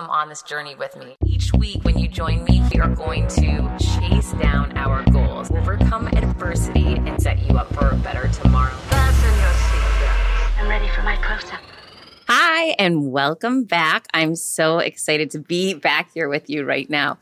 come on this journey with me. Each week, when you join me, we are going to chase down our goals, overcome adversity, and set you up for a better tomorrow. Fasten your seatbelts. I'm ready for my close up. Hi, and welcome back. I'm so excited to be back here with you right now.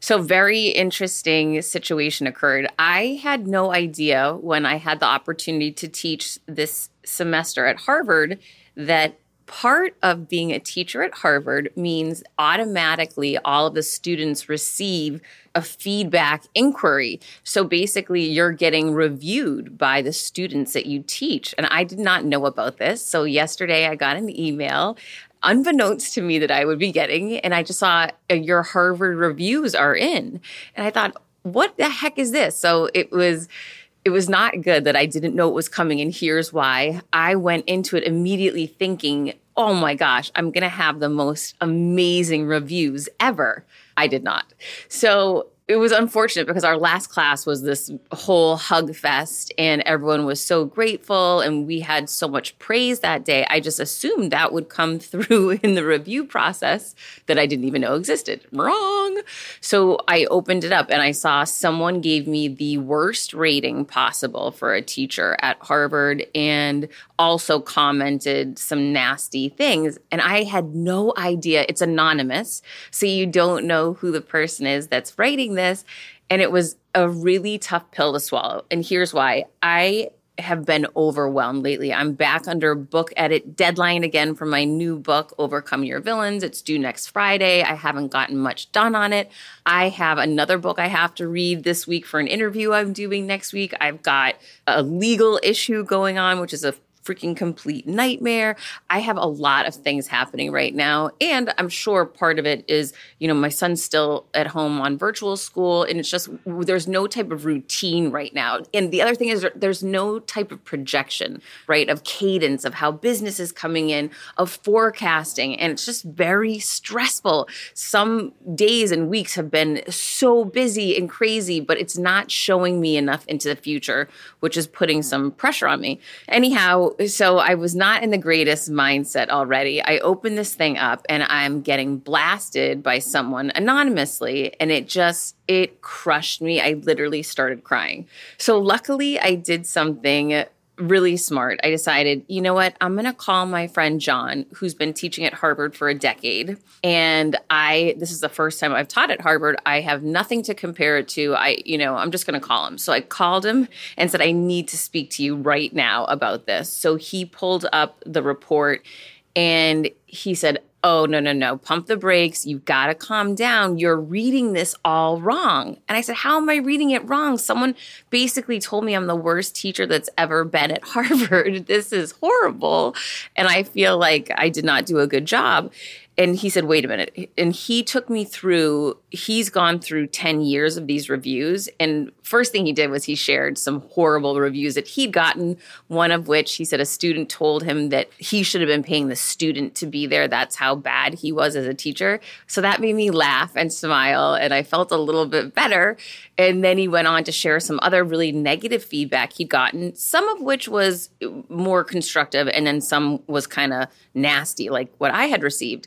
So, very interesting situation occurred. I had no idea when I had the opportunity to teach this semester at Harvard that part of being a teacher at Harvard means automatically all of the students receive a feedback inquiry. So basically, you're getting reviewed by the students that you teach. And I did not know about this. So yesterday, I got an email unbeknownst to me that I would be getting. And I just saw uh, your Harvard reviews are in. And I thought, what the heck is this? So it was it was not good that I didn't know it was coming. And here's why I went into it immediately thinking, oh my gosh, I'm going to have the most amazing reviews ever. I did not. So it was unfortunate because our last class was this whole hug fest and everyone was so grateful and we had so much praise that day. I just assumed that would come through in the review process that I didn't even know existed. Wrong. So I opened it up and I saw someone gave me the worst rating possible for a teacher at Harvard and also commented some nasty things. And I had no idea. It's anonymous. So you don't know who the person is that's writing this. And it was a really tough pill to swallow. And here's why I have been overwhelmed lately. I'm back under book edit deadline again for my new book, Overcome Your Villains. It's due next Friday. I haven't gotten much done on it. I have another book I have to read this week for an interview I'm doing next week. I've got a legal issue going on, which is a freaking complete nightmare. I have a lot of things happening right now. And I'm sure part of it is, you know, my son's still at home on virtual school and it's just, there's no type of routine right now. And the other thing is, there's no type of projection, right, of cadence, of how business is coming in, of forecasting. And it's just very stressful. Some days and weeks have been so busy and crazy, but it's not showing me enough into the future, which is putting some pressure on me. Anyhow, so I was not in the greatest mindset already. I opened this thing up and I'm getting blasted by someone anonymously and it just it crushed me. I literally started crying. So luckily I did something really smart. I decided, you know what? I'm going to call my friend John, who's been teaching at Harvard for a decade. And I, this is the first time I've taught at Harvard. I have nothing to compare it to. I, you know, I'm just going to call him. So I called him and said, I need to speak to you right now about this. So he pulled up the report and he said, oh, no, no, no, pump the brakes. You've got to calm down. You're reading this all wrong. And I said, how am I reading it wrong? Someone basically told me I'm the worst teacher that's ever been at Harvard. This is horrible. And I feel like I did not do a good job and he said, wait a minute. And he took me through, he's gone through 10 years of these reviews. And first thing he did was he shared some horrible reviews that he'd gotten, one of which he said a student told him that he should have been paying the student to be there. That's how bad he was as a teacher. So that made me laugh and smile. And I felt a little bit better. And then he went on to share some other really negative feedback he'd gotten, some of which was more constructive, and then some was kind of nasty, like what I had received.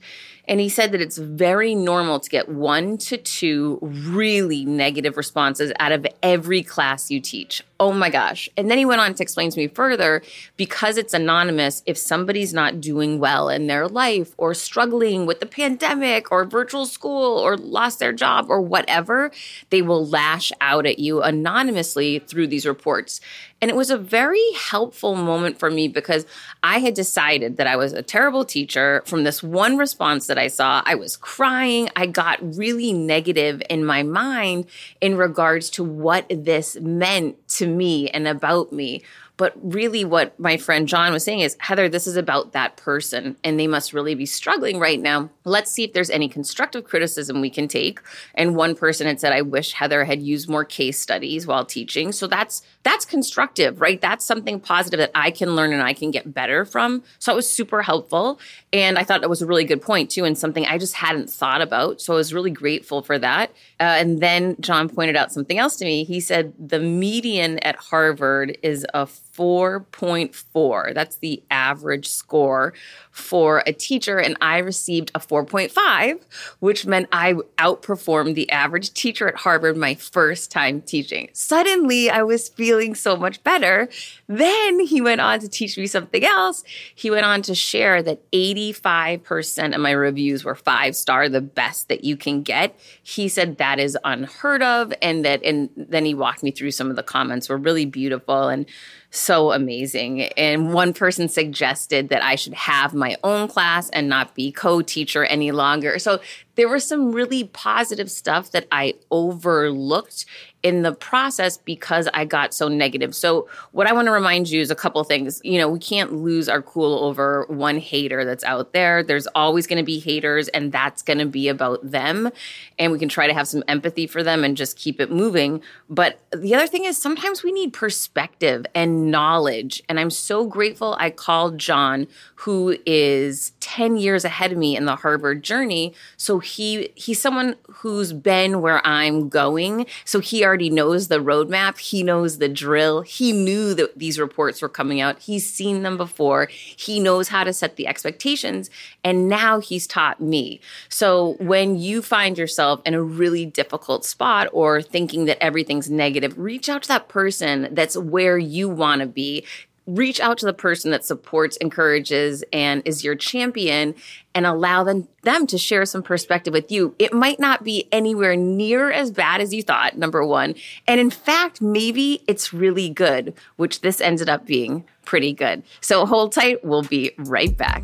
And he said that it's very normal to get one to two really negative responses out of every class you teach. Oh my gosh. And then he went on to explain to me further because it's anonymous, if somebody's not doing well in their life or struggling with the pandemic or virtual school or lost their job or whatever, they will lash out at you anonymously through these reports. And it was a very helpful moment for me because I had decided that I was a terrible teacher from this one response that I saw. I was crying. I got really negative in my mind in regards to what this meant to me and about me. But really, what my friend John was saying is, Heather, this is about that person, and they must really be struggling right now. Let's see if there's any constructive criticism we can take. And one person had said, I wish Heather had used more case studies while teaching. So that's that's constructive, right? That's something positive that I can learn and I can get better from. So it was super helpful. And I thought it was a really good point, too, and something I just hadn't thought about. So I was really grateful for that. Uh, and then John pointed out something else to me. He said the median at Harvard is a 4.4. That's the average score for a teacher. And I received a 4.5, which meant I outperformed the average teacher at Harvard my first time teaching. Suddenly, I was feeling so much better. Then he went on to teach me something else. He went on to share that 85% of my reviews were five star, the best that you can get. He said that is unheard of. And that, and then he walked me through some of the comments were really beautiful. And so amazing. And one person suggested that I should have my own class and not be co teacher any longer. So there was some really positive stuff that I overlooked in the process because I got so negative. So, what I want to remind you is a couple things. You know, we can't lose our cool over one hater that's out there. There's always going to be haters, and that's going to be about them. And we can try to have some empathy for them and just keep it moving. But the other thing is sometimes we need perspective and knowledge. And I'm so grateful I called John, who is 10 years ahead of me in the Harvard journey. So, he he's someone who's been where I'm going. So he already knows the roadmap. He knows the drill. He knew that these reports were coming out. He's seen them before. He knows how to set the expectations. And now he's taught me. So when you find yourself in a really difficult spot or thinking that everything's negative, reach out to that person that's where you want to be reach out to the person that supports, encourages, and is your champion and allow them, them to share some perspective with you. It might not be anywhere near as bad as you thought, number one. And in fact, maybe it's really good, which this ended up being pretty good. So hold tight. We'll be right back.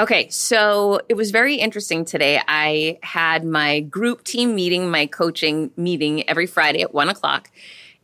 Okay, so it was very interesting today. I had my group team meeting, my coaching meeting every Friday at one o'clock.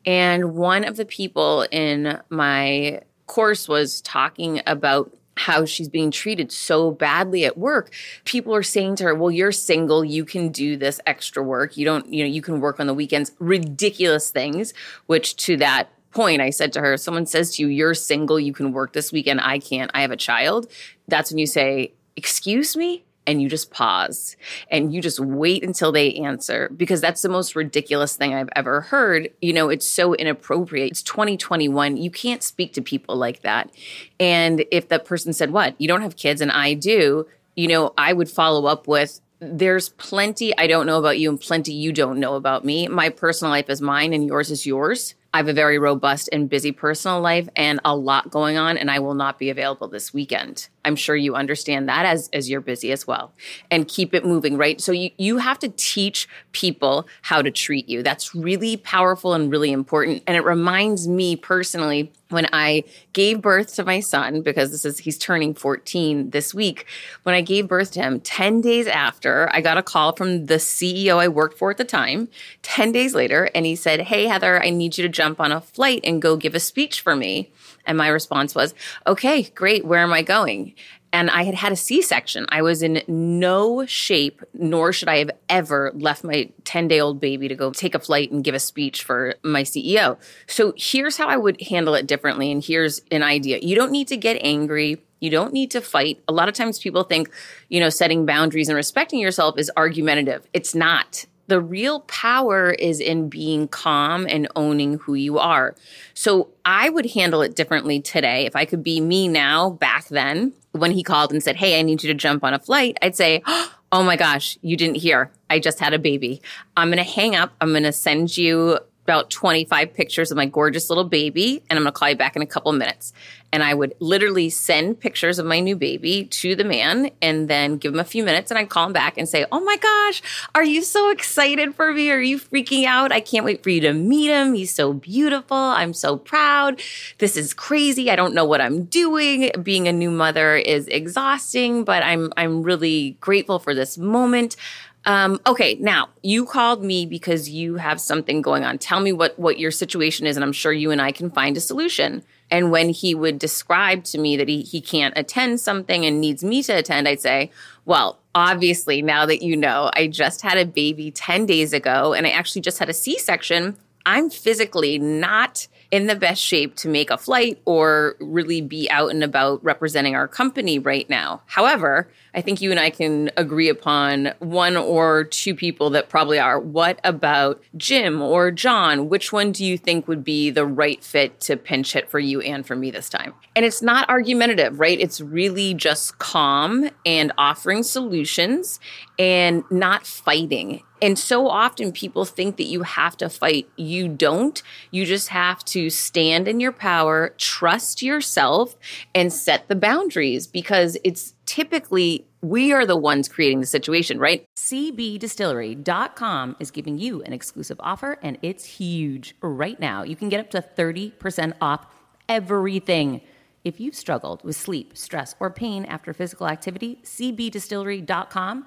And one of the people in my course was talking about how she's being treated so badly at work. People are saying to her, "Well, you're single, you can do this extra work. You don't, you know, you can work on the weekends." Ridiculous things, which to that point, I said to her, someone says to you, You're single, you can work this weekend, I can't, I have a child. That's when you say, Excuse me? And you just pause and you just wait until they answer because that's the most ridiculous thing I've ever heard. You know, it's so inappropriate. It's 2021. You can't speak to people like that. And if that person said, What? You don't have kids and I do, you know, I would follow up with, there's plenty I don't know about you and plenty you don't know about me. My personal life is mine and yours is yours. I have a very robust and busy personal life and a lot going on, and I will not be available this weekend. I'm sure you understand that as, as you're busy as well. And keep it moving, right? So you, you have to teach people how to treat you. That's really powerful and really important. And it reminds me personally when I gave birth to my son, because this is he's turning 14 this week, when I gave birth to him, 10 days after, I got a call from the CEO I worked for at the time, 10 days later, and he said, Hey Heather, I need you to jump on a flight and go give a speech for me. And my response was, okay, great. Where am I going? And I had had a C section. I was in no shape, nor should I have ever left my 10 day old baby to go take a flight and give a speech for my CEO. So here's how I would handle it differently. And here's an idea you don't need to get angry. You don't need to fight. A lot of times people think, you know, setting boundaries and respecting yourself is argumentative. It's not the real power is in being calm and owning who you are. So I would handle it differently today. If I could be me now, back then, when he called and said, Hey, I need you to jump on a flight, I'd say, Oh my gosh, you didn't hear. I just had a baby. I'm going to hang up. I'm going to send you about 25 pictures of my gorgeous little baby, and I'm going to call you back in a couple minutes. And I would literally send pictures of my new baby to the man and then give him a few minutes and I'd call him back and say, Oh my gosh, are you so excited for me? Are you freaking out? I can't wait for you to meet him. He's so beautiful. I'm so proud. This is crazy. I don't know what I'm doing. Being a new mother is exhausting, but I'm, I'm really grateful for this moment. Um, okay, now you called me because you have something going on. Tell me what what your situation is, and I'm sure you and I can find a solution. And when he would describe to me that he, he can't attend something and needs me to attend, I'd say, Well, obviously, now that you know, I just had a baby 10 days ago and I actually just had a C section. I'm physically not in the best shape to make a flight or really be out and about representing our company right now. However, I think you and I can agree upon one or two people that probably are. What about Jim or John? Which one do you think would be the right fit to pinch hit for you and for me this time? And it's not argumentative, right? It's really just calm and offering solutions and not fighting. And so often people think that you have to fight. You don't. You just have to stand in your power, trust yourself, and set the boundaries because it's typically we are the ones creating the situation, right? CBDistillery.com is giving you an exclusive offer and it's huge right now. You can get up to 30% off everything. If you've struggled with sleep, stress, or pain after physical activity, CBDistillery.com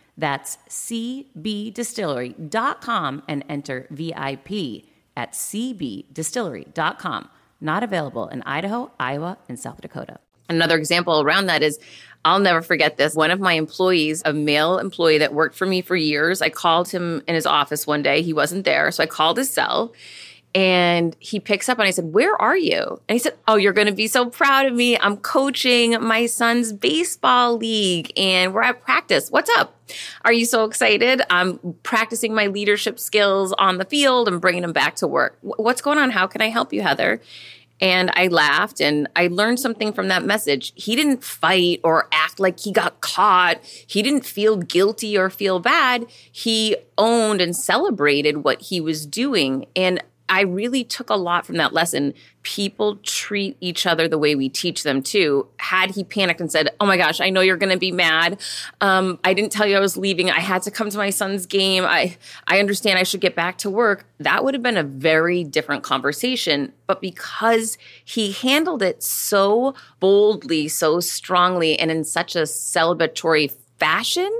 That's cbdistillery.com and enter VIP at cbdistillery.com. Not available in Idaho, Iowa, and South Dakota. Another example around that is I'll never forget this. One of my employees, a male employee that worked for me for years, I called him in his office one day. He wasn't there. So I called his cell And he picks up and I said, Where are you? And he said, Oh, you're going to be so proud of me. I'm coaching my son's baseball league and we're at practice. What's up? Are you so excited? I'm practicing my leadership skills on the field and bringing them back to work. What's going on? How can I help you, Heather? And I laughed and I learned something from that message. He didn't fight or act like he got caught. He didn't feel guilty or feel bad. He owned and celebrated what he was doing. And I really took a lot from that lesson. People treat each other the way we teach them too. Had he panicked and said, Oh my gosh, I know you're going to be mad. Um, I didn't tell you I was leaving. I had to come to my son's game. I, I understand I should get back to work. That would have been a very different conversation. But because he handled it so boldly, so strongly, and in such a celebratory fashion,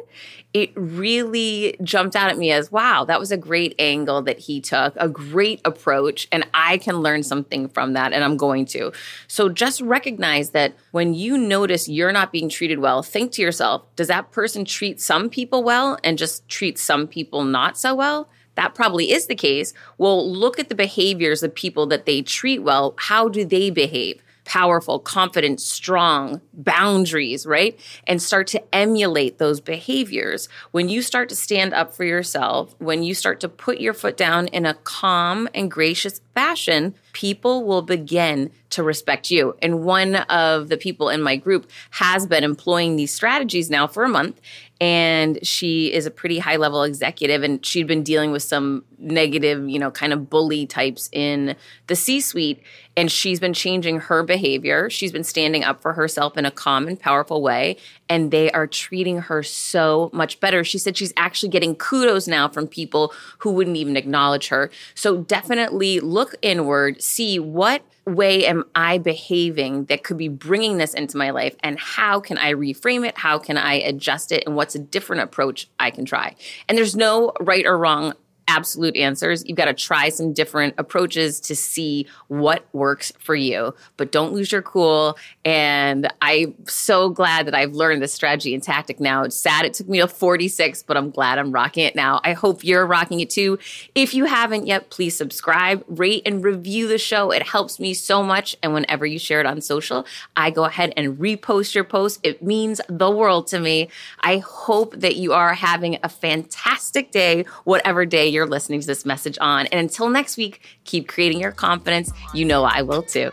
it really jumped out at me as wow, that was a great angle that he took, a great approach, and I can learn something from that, and I'm going to. So just recognize that when you notice you're not being treated well, think to yourself, does that person treat some people well and just treat some people not so well? That probably is the case. Well, look at the behaviors of people that they treat well. How do they behave? Powerful, confident, strong, boundaries, right? And start to emulate those behaviors. When you start to stand up for yourself, when you start to put your foot down in a calm and gracious fashion, people will begin to respect you. And one of the people in my group has been employing these strategies now for a month and she is a pretty high level executive and she'd been dealing with some negative you know kind of bully types in the c suite and she's been changing her behavior. She's been standing up for herself in a calm and powerful way and they are treating her so much better. She said she's actually getting kudos now from people who wouldn't even acknowledge her. So definitely look inward see what way am I behaving that could be bringing this into my life? And how can I reframe it? How can I adjust it? And what's a different approach I can try? And there's no right or wrong absolute answers. You've got to try some different approaches to see what works for you, but don't lose your cool. And I'm so glad that I've learned this strategy and tactic now. It's sad it took me to 46, but I'm glad I'm rocking it now. I hope you're rocking it too. If you haven't yet, please subscribe, rate, and review the show. It helps me so much. And whenever you share it on social, I go ahead and repost your post. It means the world to me. I hope that you are having a fantastic day, whatever day you're you're listening to this message on. And until next week, keep creating your confidence. You know I will too.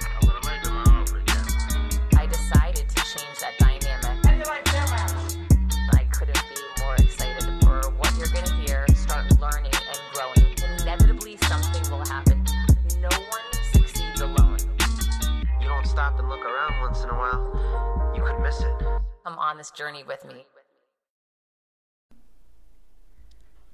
I decided to change that dynamic. I couldn't be more excited for what you're going to hear, start learning and growing. Inevitably, something will happen. No one succeeds alone. You don't stop and look around once in a while, you could miss it. Come on this journey with me.